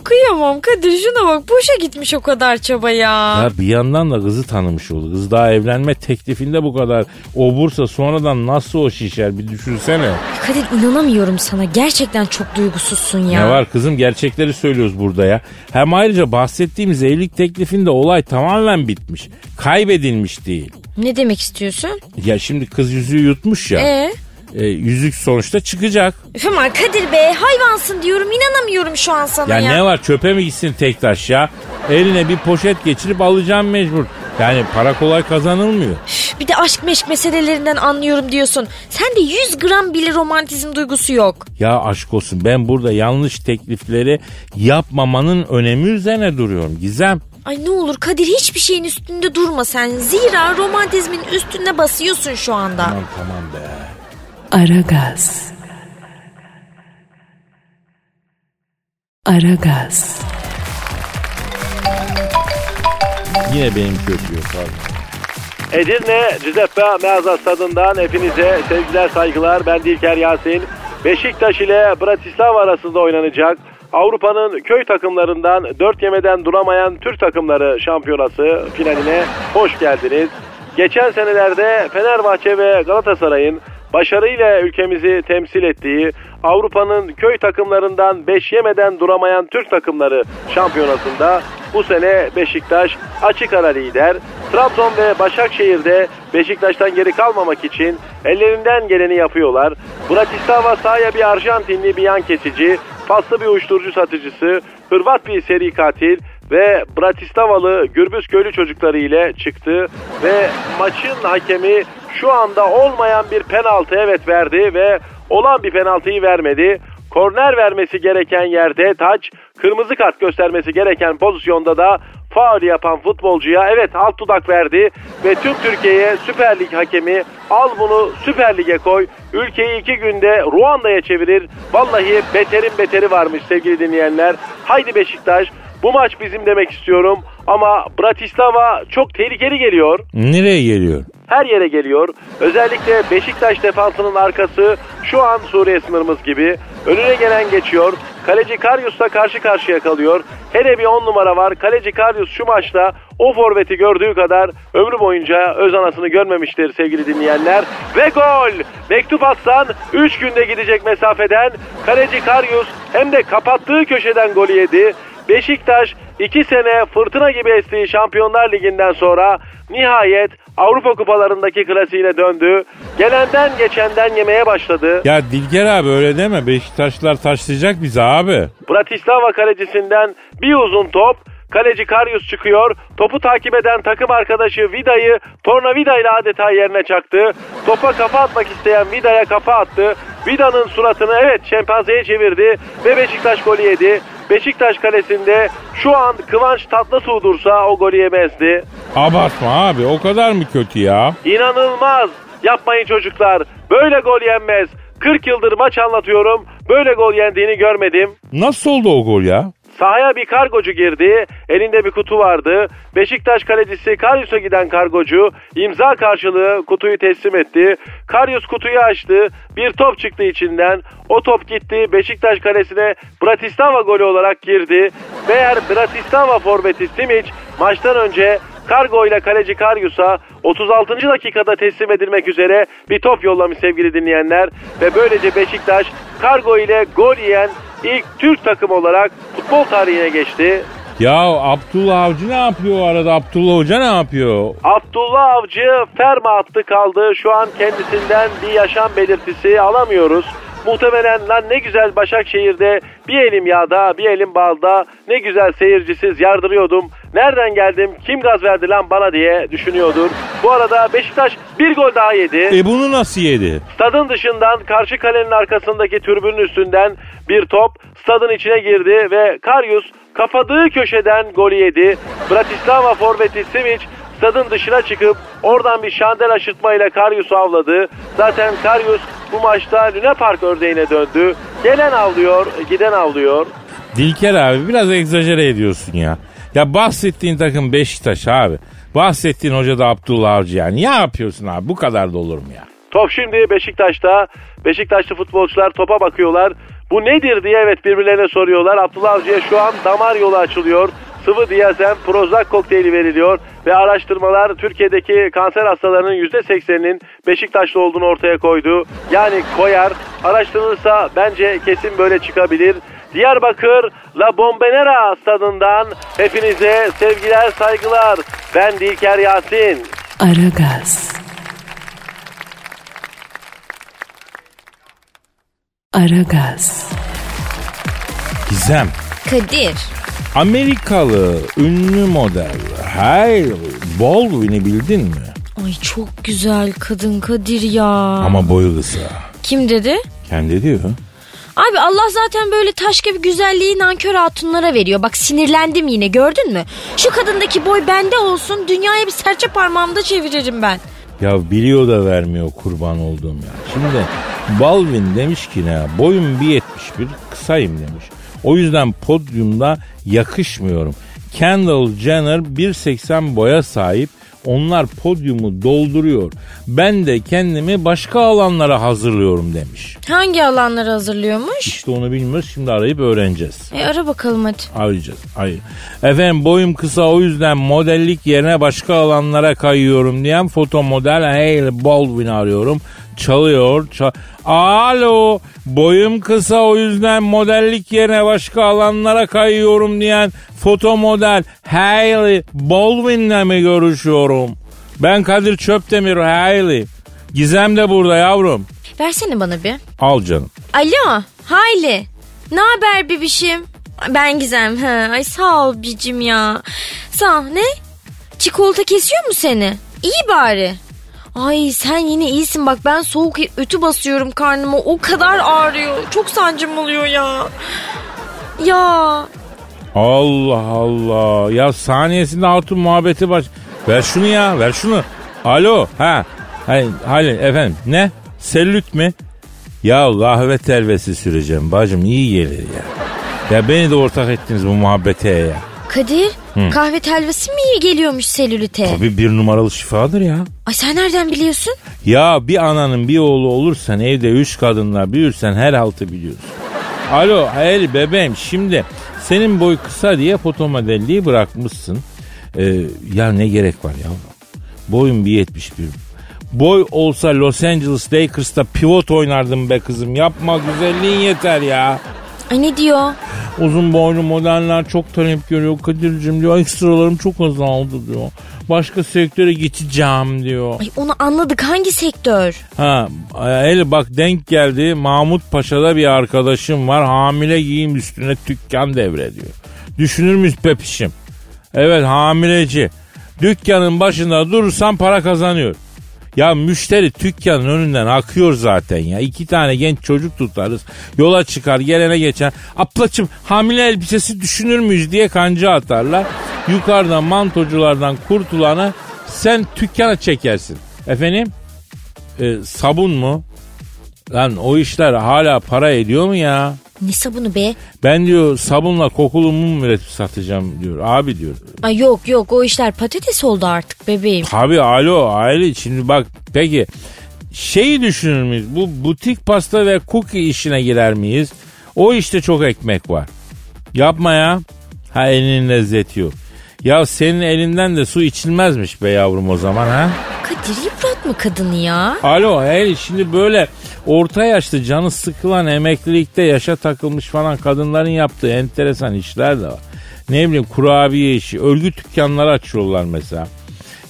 Kıyamam Kadir şuna bak boşa gitmiş o kadar çaba ya. Ya bir yandan da kızı tanımış oldu. Kız daha evlenme teklifinde bu kadar obursa sonradan nasıl o şişer bir düşünsene. Kadir inanamıyorum sana gerçekten çok duygusuzsun ya. Ne var kızım gerçekleri söylüyoruz burada ya. Hem ayrıca bahsettiğimiz evlilik teklifinde olay tamamen bitmiş. Kaybedilmiş değil. Ne demek istiyorsun? Ya şimdi kız yüzüğü yutmuş ya. Ee? E, yüzük sonuçta çıkacak. Üf Kadir be hayvansın diyorum inanamıyorum şu an sana Ya, ya. ne var çöpe mi gitsin tek taş ya? Eline bir poşet geçirip alacağım mecbur. Yani para kolay kazanılmıyor. Üf, Bir de aşk meşk meselelerinden anlıyorum diyorsun. Sende 100 gram bile romantizm duygusu yok. Ya aşk olsun ben burada yanlış teklifleri yapmamanın önemi üzerine duruyorum. Gizem. Ay ne olur Kadir hiçbir şeyin üstünde durma sen. Zira romantizmin üstüne basıyorsun şu anda. Tamam tamam be. Aragaz. Aragaz. Yine benim kötü yok abi. Edirne Giuseppe Meazza stadından hepinize sevgiler saygılar. Ben Dilker Yasin. Beşiktaş ile Bratislava arasında oynanacak Avrupa'nın köy takımlarından dört yemeden duramayan Türk takımları şampiyonası finaline hoş geldiniz. Geçen senelerde Fenerbahçe ve Galatasaray'ın başarıyla ülkemizi temsil ettiği Avrupa'nın köy takımlarından 5 yemeden duramayan Türk takımları şampiyonasında bu sene Beşiktaş açık ara lider. Trabzon ve Başakşehir'de Beşiktaş'tan geri kalmamak için ellerinden geleni yapıyorlar. Bratislava sahaya bir Arjantinli bir yan kesici, paslı bir uyuşturucu satıcısı, Hırvat bir seri katil ve Bratislava'lı Gürbüz köylü çocukları ile çıktı ve maçın hakemi şu anda olmayan bir penaltı evet verdi ve olan bir penaltıyı vermedi. Korner vermesi gereken yerde taç, kırmızı kart göstermesi gereken pozisyonda da faul yapan futbolcuya evet alt dudak verdi ve tüm Türkiye'ye Süper Lig hakemi al bunu Süper Lig'e koy. Ülkeyi iki günde Ruanda'ya çevirir. Vallahi beterin beteri varmış sevgili dinleyenler. Haydi Beşiktaş bu maç bizim demek istiyorum ama Bratislava çok tehlikeli geliyor. Nereye geliyor? Her yere geliyor. Özellikle Beşiktaş defansının arkası şu an Suriye sınırımız gibi. Önüne gelen geçiyor. Kaleci Karyus'la karşı karşıya kalıyor. Hele bir on numara var. Kaleci Karyus şu maçta o forveti gördüğü kadar ömrü boyunca öz anasını görmemiştir sevgili dinleyenler. Ve gol! Mektup atsan 3 günde gidecek mesafeden kaleci Karyus hem de kapattığı köşeden golü yedi. Beşiktaş 2 sene fırtına gibi estiği Şampiyonlar Ligi'nden sonra nihayet Avrupa kupalarındaki klasiğine döndü. Gelenden geçenden yemeye başladı. Ya Dilger abi öyle deme. Beşiktaşlar taşlayacak bizi abi. Bratislava kalecisinden bir uzun top. Kaleci Karyus çıkıyor. Topu takip eden takım arkadaşı Vida'yı tornavida ile adeta yerine çaktı. Topa kafa atmak isteyen Vida'ya kafa attı. Vida'nın suratını evet şempanzeye çevirdi ve Beşiktaş golü yedi. Beşiktaş kalesinde şu an Kıvanç Tatlıtuğ dursa o golü yemezdi. Abartma abi o kadar mı kötü ya? İnanılmaz. Yapmayın çocuklar. Böyle gol yenmez. 40 yıldır maç anlatıyorum. Böyle gol yendiğini görmedim. Nasıl oldu o gol ya? Sahaya bir kargocu girdi. Elinde bir kutu vardı. Beşiktaş kalecisi Karyus'a giden kargocu imza karşılığı kutuyu teslim etti. Karyus kutuyu açtı. Bir top çıktı içinden. O top gitti. Beşiktaş kalesine Bratislava golü olarak girdi. Meğer Bratislava forveti Simic maçtan önce Kargo ile kaleci Karyus'a 36. dakikada teslim edilmek üzere bir top yollamış sevgili dinleyenler. Ve böylece Beşiktaş Kargo ile gol yiyen ilk Türk takım olarak futbol tarihine geçti. Ya Abdullah Avcı ne yapıyor o arada? Abdullah Hoca ne yapıyor? Abdullah Avcı ferma attı kaldı. Şu an kendisinden bir yaşam belirtisi alamıyoruz. Muhtemelen lan ne güzel Başakşehir'de bir elim yağda bir elim balda ne güzel seyircisiz yardırıyordum. Nereden geldim kim gaz verdi lan bana diye düşünüyordur. Bu arada Beşiktaş bir gol daha yedi. E bunu nasıl yedi? Stadın dışından karşı kalenin arkasındaki türbünün üstünden bir top stadın içine girdi ve Karyus kafadığı köşeden golü yedi. Bratislava forveti Simic stadın dışına çıkıp oradan bir şandel aşırtmayla Karyus'u avladı. Zaten Karyus bu maçta Luna Park ördeğine döndü. Gelen avlıyor, giden avlıyor. Dilker abi biraz egzajere ediyorsun ya. Ya bahsettiğin takım Beşiktaş abi. Bahsettiğin hoca da Abdullah Avcı ya. Niye yapıyorsun abi? Bu kadar da olur mu ya? Top şimdi Beşiktaş'ta. Beşiktaşlı futbolcular topa bakıyorlar. Bu nedir diye evet birbirlerine soruyorlar. Abdullah Avcı'ya şu an damar yolu açılıyor. Sıvı diazen Prozac kokteyli veriliyor ve araştırmalar Türkiye'deki kanser hastalarının %80'inin Beşiktaşlı olduğunu ortaya koydu. Yani koyar. Araştırılırsa bence kesin böyle çıkabilir. Diyarbakır La Bombonera stadından hepinize sevgiler saygılar. Ben Dilker Yasin. Aragaz. Aragaz. Gizem. Kadir. Amerikalı ünlü model Hailey Baldwin'i bildin mi? Ay çok güzel kadın Kadir ya. Ama boyu kısa. Kim dedi? Kendi diyor. Abi Allah zaten böyle taş gibi güzelliği nankör hatunlara veriyor. Bak sinirlendim yine gördün mü? Şu kadındaki boy bende olsun dünyaya bir serçe parmağımda çeviririm ben. Ya biliyor da vermiyor kurban olduğum ya. Şimdi Balvin demiş ki ne boyum 1.71 kısayım demiş. O yüzden podyumda yakışmıyorum. Kendall Jenner 1.80 boya sahip Onlar podyumu dolduruyor. Ben de kendimi başka alanlara hazırlıyorum demiş. Hangi alanları hazırlıyormuş? İşte onu bilmiyoruz. Şimdi arayıp öğreneceğiz. E ara bakalım hadi. Arayacağız. Hayır. Efendim boyum kısa o yüzden modellik yerine başka alanlara kayıyorum diyen foto model Hailey Baldwin arıyorum. Çalıyor. Çal Alo. Boyum kısa o yüzden modellik yerine başka alanlara kayıyorum diyen foto model Hailey Baldwin'le mi görüşüyorum? Ben Kadir Çöptemir Hailey. Gizem de burada yavrum. Versene bana bir. Al canım. Alo Hayli. Ne haber bebişim? Ben Gizem. Ha, ay sağ ol bicim ya. Sağ ol. Ne? Çikolata kesiyor mu seni? İyi bari. Ay sen yine iyisin bak ben soğuk ötü basıyorum karnıma o kadar ağrıyor. Çok sancım oluyor ya. Ya Allah Allah. Ya saniyesinde hatun muhabbeti baş... Ver şunu ya ver şunu. Alo ha. Hayır, hayır efendim ne? Sellüt mi? Ya kahve telvesi süreceğim bacım iyi gelir ya. Ya beni de ortak ettiniz bu muhabbete ya. Kadir kahve telvesi mi iyi geliyormuş selülite? Tabii bir numaralı şifadır ya. Ay sen nereden biliyorsun? Ya bir ananın bir oğlu olursan evde üç kadınla büyürsen her haltı biliyorsun. Alo hayır bebeğim şimdi senin boy kısa diye fotomodelliği bırakmışsın. Ee, ya ne gerek var yavrum? Boyun bir 71. Boy olsa Los Angeles Lakers'ta pivot oynardım be kızım. Yapma güzelliğin yeter ya. Ay ne diyor? Uzun boylu modeller çok talep görüyor Kadir'cim diyor. Ekstralarım çok azaldı diyor. Başka sektöre geçeceğim diyor. Ay onu anladık hangi sektör? Ha, el bak denk geldi. Mahmut Paşa'da bir arkadaşım var. Hamile giyim üstüne dükkan devrediyor. Düşünür müyüz pepişim? Evet hamileci. Dükkanın başında durursan para kazanıyor. Ya müşteri dükkanın önünden akıyor zaten ya. İki tane genç çocuk tutarız. Yola çıkar gelene geçen. Ablacım hamile elbisesi düşünür müyüz diye kanca atarlar. Yukarıdan mantoculardan kurtulana sen dükkana çekersin. Efendim? Ee, sabun mu? Lan o işler hala para ediyor mu ya? Ne sabunu be? Ben diyor sabunla kokulu mum üretip satacağım diyor. Abi diyor. Ay yok yok o işler patates oldu artık bebeğim. Tabii alo aile şimdi bak peki şeyi düşünür müyüz? Bu butik pasta ve cookie işine girer miyiz? O işte çok ekmek var. Yapma ya. Ha elinin lezzeti yok. Ya senin elinden de su içilmezmiş be yavrum o zaman ha? Kadir yıpratma kadını ya. Alo hey şimdi böyle orta yaşlı canı sıkılan emeklilikte yaşa takılmış falan kadınların yaptığı enteresan işler de var. Ne bileyim kurabiye işi, örgü dükkanları açıyorlar mesela.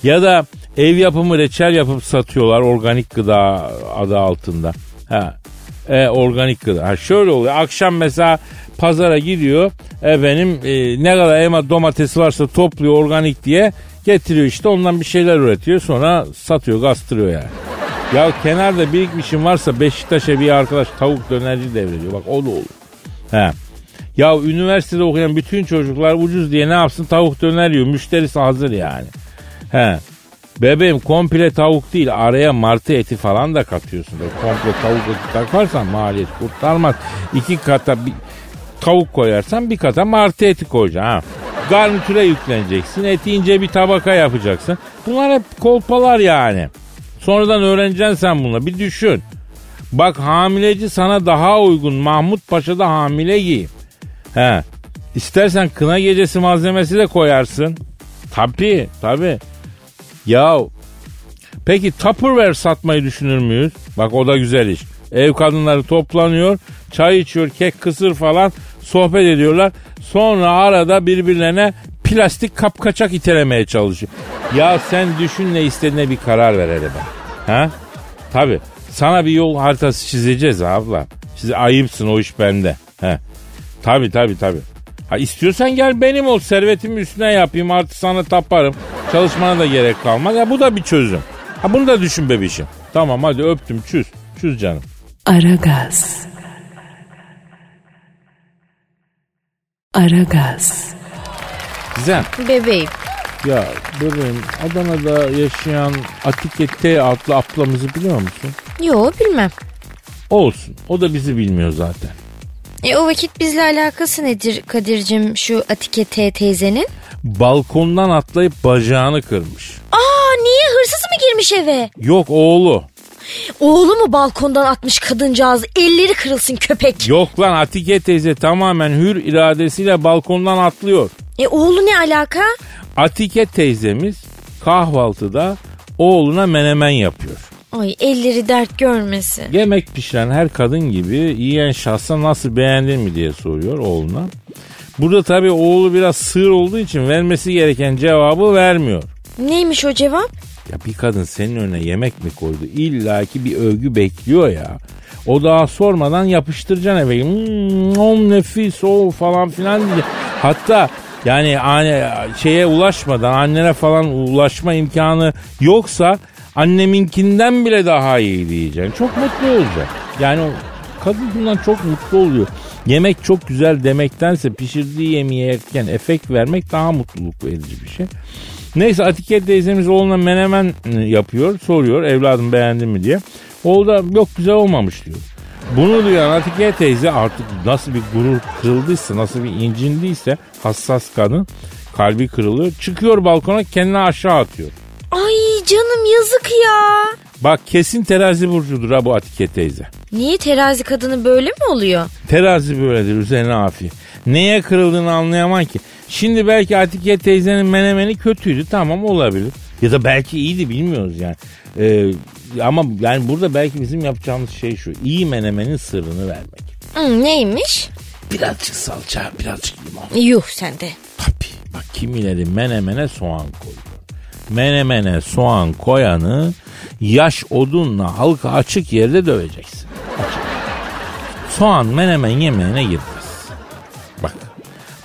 Ya da ev yapımı reçel yapıp satıyorlar organik gıda adı altında. Ha. E, organik gıda. Ha, şöyle oluyor. Akşam mesela pazara gidiyor. Efendim e, ne kadar elma domates varsa topluyor organik diye getiriyor işte ondan bir şeyler üretiyor sonra satıyor gastırıyor yani. Ya kenarda birikmişim varsa Beşiktaş'a bir arkadaş tavuk dönerci devrediyor. Bak o da olur. He. Ya üniversitede okuyan bütün çocuklar ucuz diye ne yapsın tavuk döner yiyor. Müşterisi hazır yani. He. Bebeğim komple tavuk değil araya martı eti falan da katıyorsun. Böyle komple tavuk eti takarsan maliyet kurtarmaz. İki kata bir tavuk koyarsan bir kata martı eti koyacaksın. Garnitüre yükleneceksin. Eti ince bir tabaka yapacaksın. Bunlar hep kolpalar yani. Sonradan öğreneceksin sen bunu. Bir düşün. Bak hamileci sana daha uygun. Mahmut Paşa'da hamile giy. He. İstersen kına gecesi malzemesi de koyarsın. Tabii tabii. Ya peki Tupperware satmayı düşünür müyüz? Bak o da güzel iş. Ev kadınları toplanıyor, çay içiyor, kek kısır falan sohbet ediyorlar. Sonra arada birbirlerine plastik kapkaçak itelemeye çalışıyor. Ya sen düşün ne istediğine bir karar ver hele ben. Ha? Tabi. Sana bir yol haritası çizeceğiz abla. Siz ayıpsın o iş bende. He. Tabi tabi tabi. Ha istiyorsan gel benim ol servetimi üstüne yapayım artık sana taparım. Çalışmana da gerek kalmaz. Ya bu da bir çözüm. Ha bunu da düşün bebişim. Tamam hadi öptüm çüz. Çüz canım. Aragaz. Aragaz. Güzel. Bebeğim. Ya bebeğim Adana'da yaşayan Atike T adlı ablamızı biliyor musun? Yo bilmem. Olsun. O da bizi bilmiyor zaten. E o vakit bizle alakası nedir Kadir'cim şu Atike T teyzenin? Balkondan atlayıp bacağını kırmış. Aa girmiş eve. Yok oğlu. Oğlu mu balkondan atmış kadıncağız elleri kırılsın köpek. Yok lan Atike teyze tamamen hür iradesiyle balkondan atlıyor. E oğlu ne alaka? Atike teyzemiz kahvaltıda oğluna menemen yapıyor. Ay elleri dert görmesin. Yemek pişiren her kadın gibi yiyen şahsa nasıl beğendin mi diye soruyor oğluna. Burada tabii oğlu biraz sığır olduğu için vermesi gereken cevabı vermiyor. Neymiş o cevap? Ya bir kadın senin önüne yemek mi koydu? İlla ki bir övgü bekliyor ya. O daha sormadan yapıştıracaksın eve. Hmm, nefis o falan filan diye. Hatta yani anne, şeye ulaşmadan annene falan ulaşma imkanı yoksa anneminkinden bile daha iyi diyeceksin. Çok mutlu olacak. Yani kadın bundan çok mutlu oluyor. Yemek çok güzel demektense pişirdiği yemeği yerken efekt vermek daha mutluluk verici bir şey. Neyse Atike teyzemiz oğluna menemen yapıyor. Soruyor evladım beğendin mi diye. Oğul da yok güzel olmamış diyor. Bunu duyan Atike teyze artık nasıl bir gurur kırıldıysa, nasıl bir incindiyse hassas kadın kalbi kırılıyor. Çıkıyor balkona kendini aşağı atıyor. Ay canım yazık ya. Bak kesin terazi burcudur ha bu Atike teyze. Niye terazi kadını böyle mi oluyor? Terazi böyledir üzerine afiyet. Neye kırıldığını anlayamam ki. Şimdi belki Atike teyzenin menemeni kötüydü tamam olabilir. Ya da belki iyiydi bilmiyoruz yani. Ee, ama yani burada belki bizim yapacağımız şey şu. iyi menemenin sırrını vermek. Neymiş? Birazcık salça, birazcık limon. Yuh sende. Tabii. Bak kimileri menemene soğan koyuyor. Menemene soğan koyanı yaş odunla halka açık yerde döveceksin. Açık. Soğan menemen yemeğine girmez.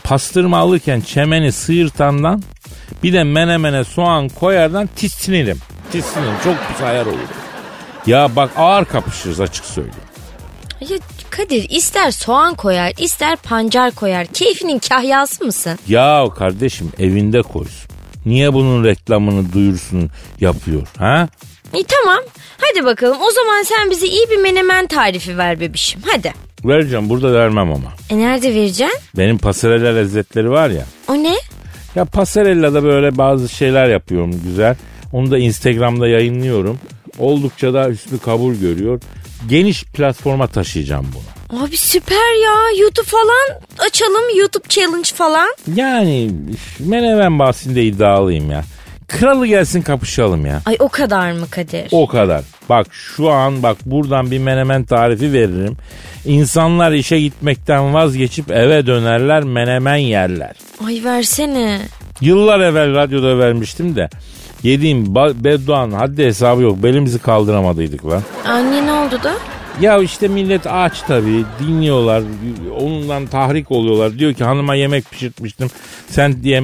Pastırma alırken çemeni sıyırtandan bir de menemene soğan koyardan tiksinirim. Tiksinirim çok sayar olur. Ya bak ağır kapışırız açık söyleyeyim. Ya Kadir ister soğan koyar ister pancar koyar. Keyfinin kahyası mısın? Ya kardeşim evinde koysun. Niye bunun reklamını duyursun yapıyor ha? İyi tamam. Hadi bakalım o zaman sen bize iyi bir menemen tarifi ver bebişim. Hadi. Vereceğim burada vermem ama. E nerede vereceksin? Benim pasarella lezzetleri var ya. O ne? Ya pasarella'da böyle bazı şeyler yapıyorum güzel. Onu da Instagram'da yayınlıyorum. Oldukça da üstü kabul görüyor. Geniş platforma taşıyacağım bunu. Abi süper ya. YouTube falan açalım. YouTube challenge falan. Yani menemen bahsinde iddialıyım ya. Kralı gelsin kapışalım ya. Ay o kadar mı Kadir? O kadar. Bak şu an bak buradan bir menemen tarifi veririm. İnsanlar işe gitmekten vazgeçip eve dönerler menemen yerler. Ay versene. Yıllar evvel radyoda vermiştim de. Yediğim ba- bedduanın haddi hesabı yok. Belimizi kaldıramadıydık lan. Anne ne oldu da? Ya işte millet aç tabii. Dinliyorlar. Ondan tahrik oluyorlar. Diyor ki hanıma yemek pişirtmiştim. Sen diye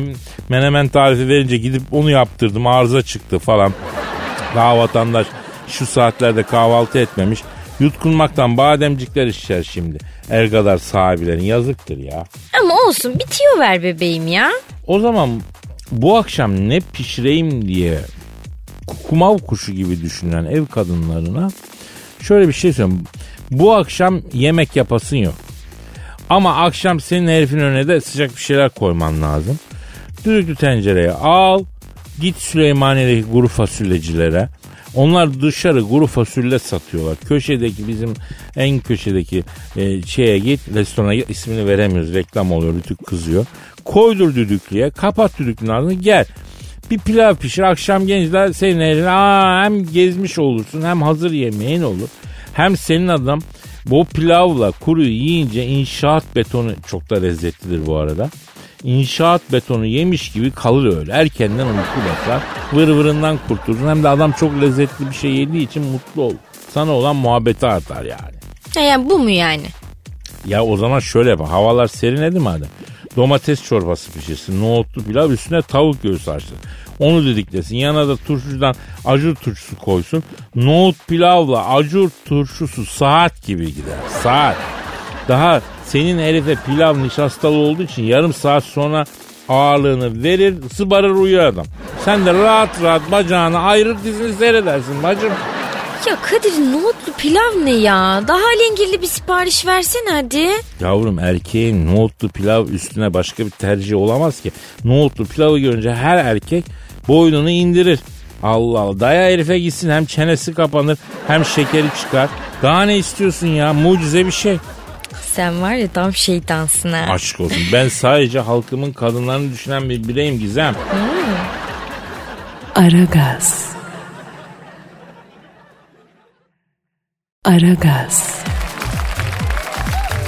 menemen tarifi verince gidip onu yaptırdım. Arıza çıktı falan. Daha vatandaş şu saatlerde kahvaltı etmemiş. Yutkunmaktan bademcikler işler şimdi. El kadar sahibilerin yazıktır ya. Ama olsun bitiyor ver bebeğim ya. O zaman bu akşam ne pişireyim diye kumav kuşu gibi düşünen ev kadınlarına şöyle bir şey söyleyeyim. Bu akşam yemek yapasın yok. Ama akşam senin herifin önüne de sıcak bir şeyler koyman lazım. Düdüklü tencereye al. Git Süleymaniye'deki kuru fasulyecilere. Onlar dışarı kuru fasulye satıyorlar. Köşedeki bizim en köşedeki e, şeye git restorana git ismini veremiyoruz. Reklam oluyor rütük kızıyor. Koydur düdüklüye kapat düdüklünün ardını gel. Bir pilav pişir akşam gençler senin eline aa, hem gezmiş olursun hem hazır yemeğin olur. Hem senin adam bu pilavla kuruyu yiyince inşaat betonu çok da lezzetlidir bu arada. İnşaat betonu yemiş gibi kalır öyle. Erkenden uyku basar. Vır vırından kurtulursun. Hem de adam çok lezzetli bir şey yediği için mutlu olur. Sana olan muhabbeti artar yani. Ha, yani bu mu yani? Ya o zaman şöyle yapalım. Havalar serinledi madem. Domates çorbası pişirsin. Nohutlu pilav üstüne tavuk göğsü açsın. Onu didiklesin. Yanına da turşudan acur turşusu koysun. Nohut pilavla acur turşusu saat gibi gider. Saat. Daha senin herife pilav nişastalı olduğu için yarım saat sonra ağırlığını verir sıbarır uyur adam. Sen de rahat rahat bacağını ayırır dizini seyredersin bacım. Ya Kadir nohutlu pilav ne ya? Daha alengirli bir sipariş versene hadi. Yavrum erkeğin nohutlu pilav üstüne başka bir tercih olamaz ki. Nohutlu pilavı görünce her erkek boynunu indirir. Allah Allah. Daya herife gitsin hem çenesi kapanır hem şekeri çıkar. Daha ne istiyorsun ya? Mucize bir şey. Sen var ya tam şeytansın ha. Aşk olsun. Ben sadece halkımın kadınlarını düşünen bir bireyim Gizem. Aragaz. Aragaz.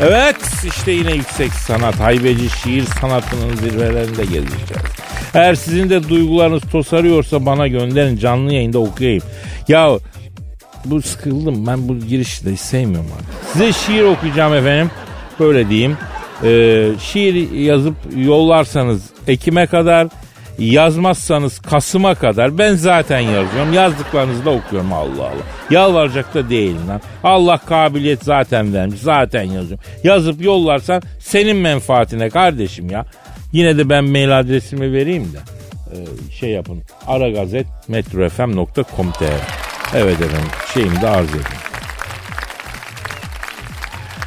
Evet işte yine yüksek sanat, haybeci şiir sanatının zirvelerinde gezeceğiz. Eğer sizin de duygularınız tosarıyorsa bana gönderin canlı yayında okuyayım. Ya bu sıkıldım ben bu girişi de sevmiyorum abi. Size şiir okuyacağım efendim. Böyle diyeyim. Ee, şiir yazıp yollarsanız Ekim'e kadar yazmazsanız Kasım'a kadar ben zaten yazıyorum. Yazdıklarınızı da okuyorum Allah Allah. Yalvaracak da değilim lan. Allah kabiliyet zaten vermiş. Zaten yazıyorum. Yazıp yollarsan senin menfaatine kardeşim ya. Yine de ben mail adresimi vereyim de ee, şey yapın. Aragazet metrofm.com.tr Evet efendim şeyimi de arz edeyim.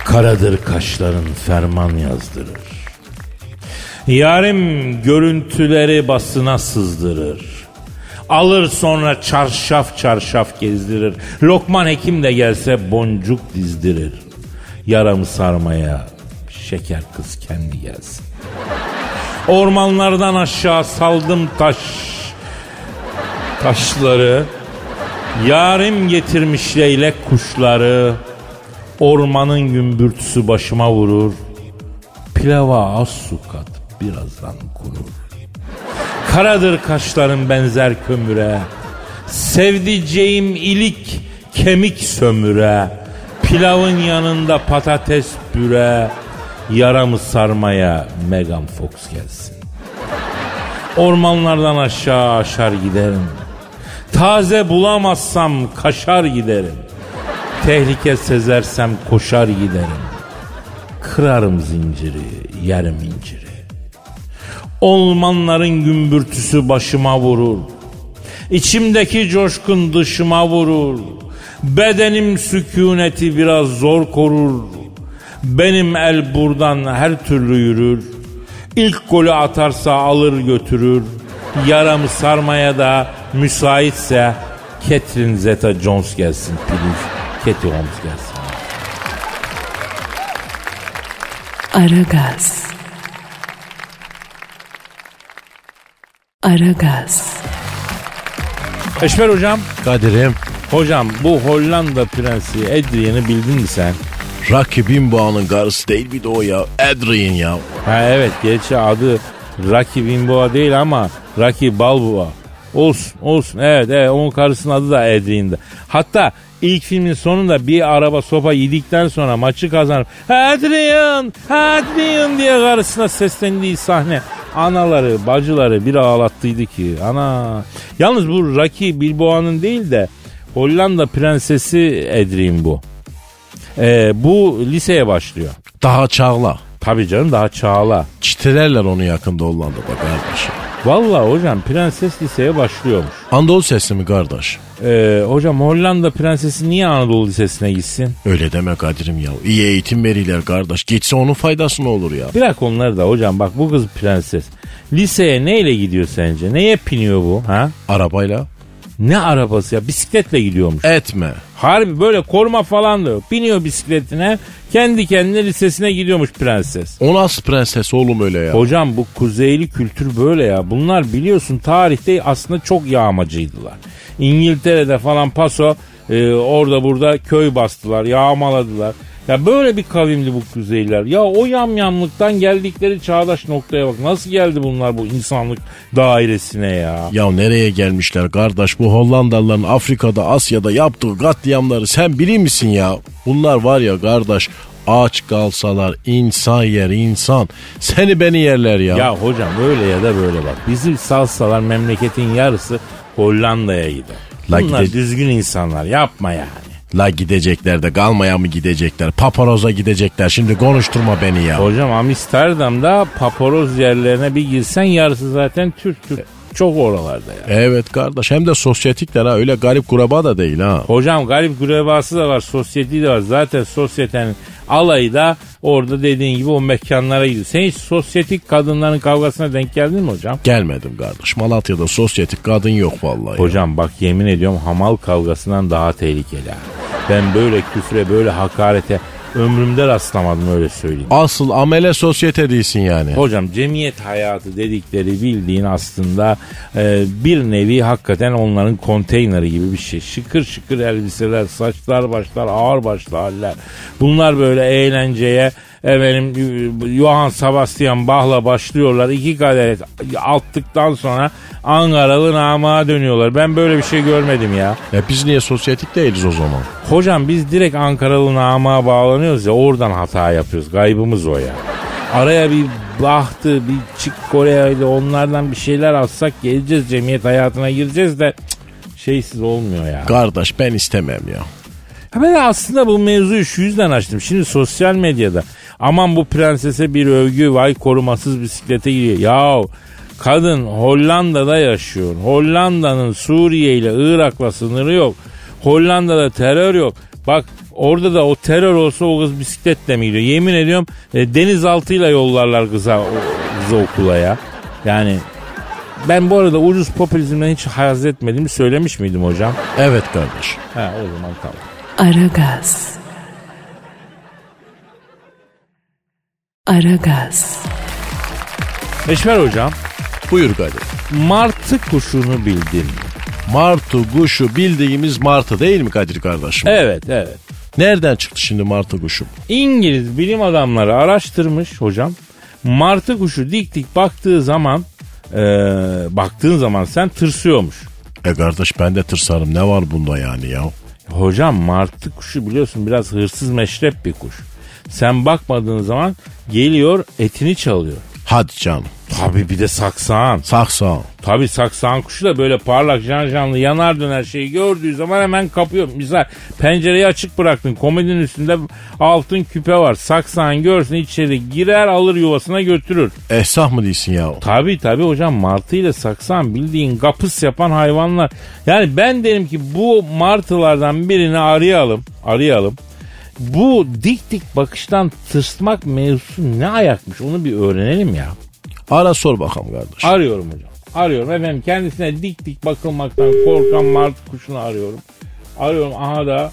Karadır kaşların ferman yazdırır. Yarim görüntüleri basına sızdırır. Alır sonra çarşaf çarşaf gezdirir. Lokman hekim de gelse boncuk dizdirir. Yaramı sarmaya şeker kız kendi gelsin. Ormanlardan aşağı saldım taş taşları. Yarim getirmiş leylek kuşları. Ormanın gümbürtüsü başıma vurur. Pilava az su kat birazdan kurur. Karadır kaşların benzer kömüre. Sevdiceğim ilik kemik sömüre. Pilavın yanında patates püre. Yaramı sarmaya Megan Fox gelsin. Ormanlardan aşağı aşar giderim. Taze bulamazsam kaşar giderim. Tehlike sezersem koşar giderim. Kırarım zinciri, yerim inciri. Olmanların gümbürtüsü başıma vurur. İçimdeki coşkun dışıma vurur. Bedenim sükuneti biraz zor korur. Benim el buradan her türlü yürür. İlk golü atarsa alır götürür. Yaramı sarmaya da müsaitse Catherine Zeta-Jones gelsin please. Katie Holmes gelsin. Aragaz. Aragaz. Eşmer hocam. Kadir'im Hocam bu Hollanda prensi Adrian'ı bildin mi sen? Rocky Bimboa'nın karısı değil bir de o ya. Adrian ya. Ha evet gerçi adı Rocky Balboa değil ama Rocky Balboa. Olsun olsun evet evet onun karısının adı da Adrian'dı. Hatta ilk filmin sonunda bir araba sopa yedikten sonra maçı kazanıp Adrian Adrian diye karısına seslendiği sahne anaları bacıları bir ağlattıydı ki ana. Yalnız bu Rocky Bilboa'nın değil de Hollanda prensesi Adrian bu. Ee, bu liseye başlıyor. Daha çağla. Tabii canım daha çağla. Çitelerler onu yakında Hollanda'da kardeşim. Vallahi hocam prenses liseye başlıyormuş. Anadolu sesi mi kardeş? Ee, hocam Hollanda prensesi niye Anadolu Lisesi'ne gitsin? Öyle deme Kadir'im ya. İyi eğitim verirler kardeş. Gitse onun faydası ne olur ya? Bırak onları da hocam bak bu kız prenses. Liseye neyle gidiyor sence? Neye piniyor bu ha? Arabayla. Ne arabası ya bisikletle gidiyormuş. Etme. Harbi böyle koruma falan da yok. Biniyor bisikletine kendi kendine lisesine gidiyormuş prenses. O nasıl prenses oğlum öyle ya? Hocam bu kuzeyli kültür böyle ya. Bunlar biliyorsun tarihte aslında çok yağmacıydılar. İngiltere'de falan paso e, orada burada köy bastılar, yağmaladılar. Ya böyle bir kavimdi bu kuzeyliler. Ya o yamyamlıktan geldikleri çağdaş noktaya bak. Nasıl geldi bunlar bu insanlık dairesine ya? Ya nereye gelmişler kardeş bu Hollandalıların Afrika'da Asya'da yaptığı katliamları sen bilir misin ya? Bunlar var ya kardeş aç kalsalar insan yer insan. Seni beni yerler ya. Ya hocam öyle ya da böyle bak. Bizi salsalar memleketin yarısı Hollanda'ya gider. La Bunlar gide- düzgün insanlar yapma yani. La gidecekler de kalmaya mı gidecekler? Paparoza gidecekler. Şimdi konuşturma beni ya. Hocam Amsterdam'da paporoz yerlerine bir girsen yarısı zaten Türk Türk. Çok oralarda ya. Evet kardeş hem de sosyetikler ha öyle garip kuraba da değil ha. Hocam garip grebası da var, sosyeti de var. Zaten sosyetenin Alayı da orada dediğin gibi o mekanlara gidiyor. Sen hiç sosyetik kadınların kavgasına denk geldin mi hocam? Gelmedim kardeş. Malatya'da sosyetik kadın yok vallahi. ya. Hocam bak yemin ediyorum hamal kavgasından daha tehlikeli. ha. Ben böyle küfre böyle hakarete ömrümde rastlamadım öyle söyleyeyim. Asıl amele sosyete değilsin yani. Hocam cemiyet hayatı dedikleri bildiğin aslında e, bir nevi hakikaten onların konteyneri gibi bir şey. Şıkır şıkır elbiseler, saçlar başlar, ağır başlı haller. Bunlar böyle eğlenceye efendim Johann Sebastian Bach'la başlıyorlar. iki kadeh attıktan sonra Ankaralı namağa dönüyorlar. Ben böyle bir şey görmedim ya. E biz niye sosyetik değiliz o zaman? Hocam biz direkt Ankaralı namağa bağlanıyoruz ya oradan hata yapıyoruz. Gaybımız o ya. Araya bir bahtı, bir çık Kore'yle onlardan bir şeyler alsak geleceğiz cemiyet hayatına gireceğiz de cık, şeysiz olmuyor ya. Kardeş ben istemem ya. Ha Ben aslında bu mevzuyu şu yüzden açtım. Şimdi sosyal medyada aman bu prensese bir övgü vay korumasız bisiklete giriyor. Yahu kadın Hollanda'da yaşıyor. Hollanda'nın Suriye ile Irak'la sınırı yok. Hollanda'da terör yok. Bak orada da o terör olsa o kız bisikletle mi gidiyor? Yemin ediyorum e, denizaltıyla yollarlar kıza, o- kızı okula ya. Yani ben bu arada ucuz popülizmden hiç haz etmediğimi söylemiş miydim hocam? Evet kardeş. Ha o zaman tamam. Aragaz. Aragaz. Eşver hocam Buyur Kadir. martı kuşunu bildin. Martı kuşu bildiğimiz martı değil mi Kadir kardeşim? Evet evet. Nereden çıktı şimdi martı kuşu? İngiliz bilim adamları araştırmış hocam. Martı kuşu dik dik baktığı zaman e, baktığın zaman sen tırsıyormuş. E kardeş ben de tırsarım ne var bunda yani ya? Hocam martı kuşu biliyorsun biraz hırsız meşrep bir kuş. Sen bakmadığın zaman geliyor etini çalıyor. Hadi canım. Tabi bir de saksağın. Saksa. Tabi saksağın kuşu da böyle parlak can canlı yanar döner şeyi gördüğü zaman hemen kapıyor. Misal pencereyi açık bıraktın komodinin üstünde altın küpe var. Saksağın görsün içeri girer alır yuvasına götürür. Ehsah mı değilsin ya? Tabi tabi hocam martı ile saksan bildiğin kapıs yapan hayvanlar. Yani ben derim ki bu martılardan birini arayalım. Arayalım. Bu dik dik bakıştan tırsmak mevzusu ne ayakmış onu bir öğrenelim ya. Ara sor bakalım kardeş. Arıyorum hocam. Arıyorum efendim kendisine dik dik bakılmaktan korkan martı kuşunu arıyorum. Arıyorum aha da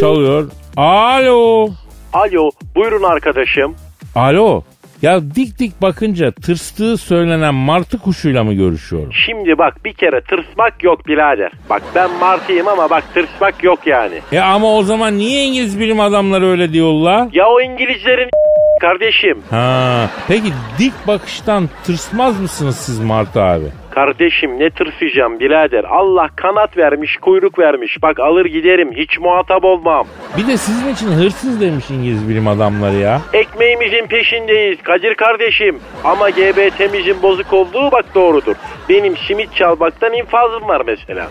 çalıyor. Alo. Alo buyurun arkadaşım. Alo. Ya dik dik bakınca tırstığı söylenen martı kuşuyla mı görüşüyorum? Şimdi bak bir kere tırsmak yok birader. Bak ben martıyım ama bak tırsmak yok yani. E ama o zaman niye İngiliz bilim adamları öyle diyorlar? Ya o İngilizlerin kardeşim. Ha. Peki dik bakıştan tırsmaz mısınız siz Martı abi? Kardeşim ne tırsayacağım birader. Allah kanat vermiş kuyruk vermiş. Bak alır giderim hiç muhatap olmam. Bir de sizin için hırsız demiş İngiliz bilim adamları ya. Ekmeğimizin peşindeyiz Kadir kardeşim. Ama GBT'mizin bozuk olduğu bak doğrudur. Benim simit çalmaktan infazım var mesela.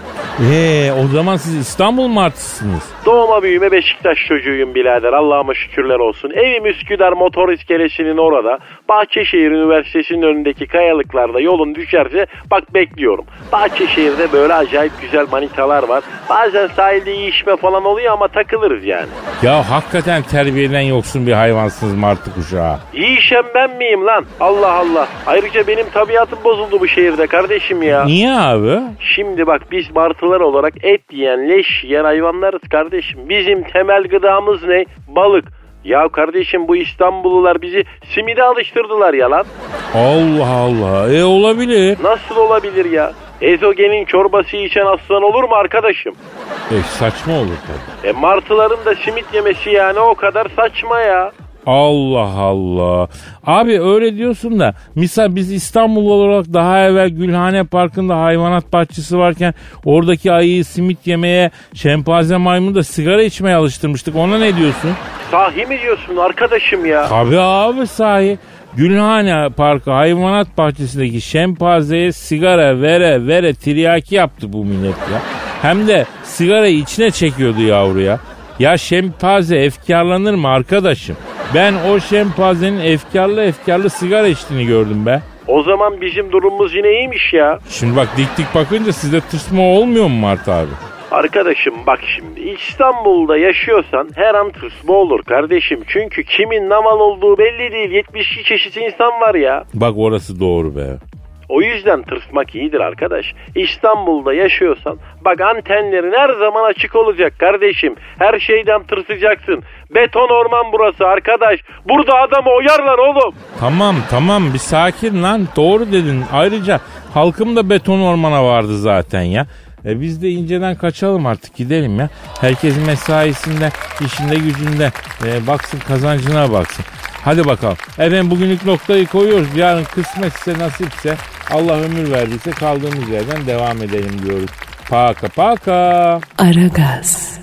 Ee, o zaman siz İstanbul Martısınız. Doğma büyüme Beşiktaş çocuğuyum birader. Allah'ıma şükürler olsun. Evim Üsküdar motor iskelesinin orada. Bahçeşehir Üniversitesi'nin önündeki kayalıklarda yolun düşerse bak bekliyorum. Bahçeşehir'de böyle acayip güzel manitalar var. Bazen sahilde iyi işme falan oluyor ama takılırız yani. Ya hakikaten terbiyeden yoksun bir hayvansınız Martı kuşağı. İyi işem ben miyim lan? Allah Allah. Ayrıca benim tabiatım bozuldu bu şehirde kardeşim ya. Niye abi? Şimdi bak biz martılar olarak et yiyen, leş yiyen hayvanlarız kardeşim. Bizim temel gıdamız ne? Balık. Ya kardeşim bu İstanbullular bizi simide alıştırdılar ya lan. Allah Allah. E olabilir. Nasıl olabilir ya? Ezogelin çorbası içen aslan olur mu arkadaşım? E saçma olur tabii. E martıların da simit yemesi yani o kadar saçma ya. Allah Allah. Abi öyle diyorsun da misal biz İstanbul olarak daha evvel Gülhane Parkı'nda hayvanat bahçesi varken oradaki ayıyı simit yemeye şempanze maymunu da sigara içmeye alıştırmıştık. Ona ne diyorsun? Sahi mi diyorsun arkadaşım ya? Tabii abi sahi. Gülhane Parkı hayvanat bahçesindeki şempanzeye sigara vere vere tiryaki yaptı bu millet ya. Hem de sigarayı içine çekiyordu yavruya. Ya şempanze efkarlanır mı arkadaşım? Ben o şempanzenin efkarlı efkarlı sigara içtiğini gördüm be. O zaman bizim durumumuz yine iyiymiş ya. Şimdi bak dik dik bakınca sizde tırsma olmuyor mu Mart abi? Arkadaşım bak şimdi İstanbul'da yaşıyorsan her an tırsma olur kardeşim. Çünkü kimin namal olduğu belli değil. 72 çeşit insan var ya. Bak orası doğru be. O yüzden tırsmak iyidir arkadaş. İstanbul'da yaşıyorsan bak antenlerin her zaman açık olacak kardeşim. Her şeyden tırsacaksın. Beton orman burası arkadaş. Burada adamı oyarlar oğlum. Tamam tamam bir sakin lan doğru dedin. Ayrıca halkım da beton ormana vardı zaten ya. E biz de inceden kaçalım artık gidelim ya. Herkesin mesaisinde, işinde, gücünde. E, baksın kazancına baksın. Hadi bakalım. Efendim bugünlük noktayı koyuyoruz. Yarın kısmetse nasipse Allah ömür verdiyse kaldığımız yerden devam edelim diyoruz. Paka paka. Aragaz.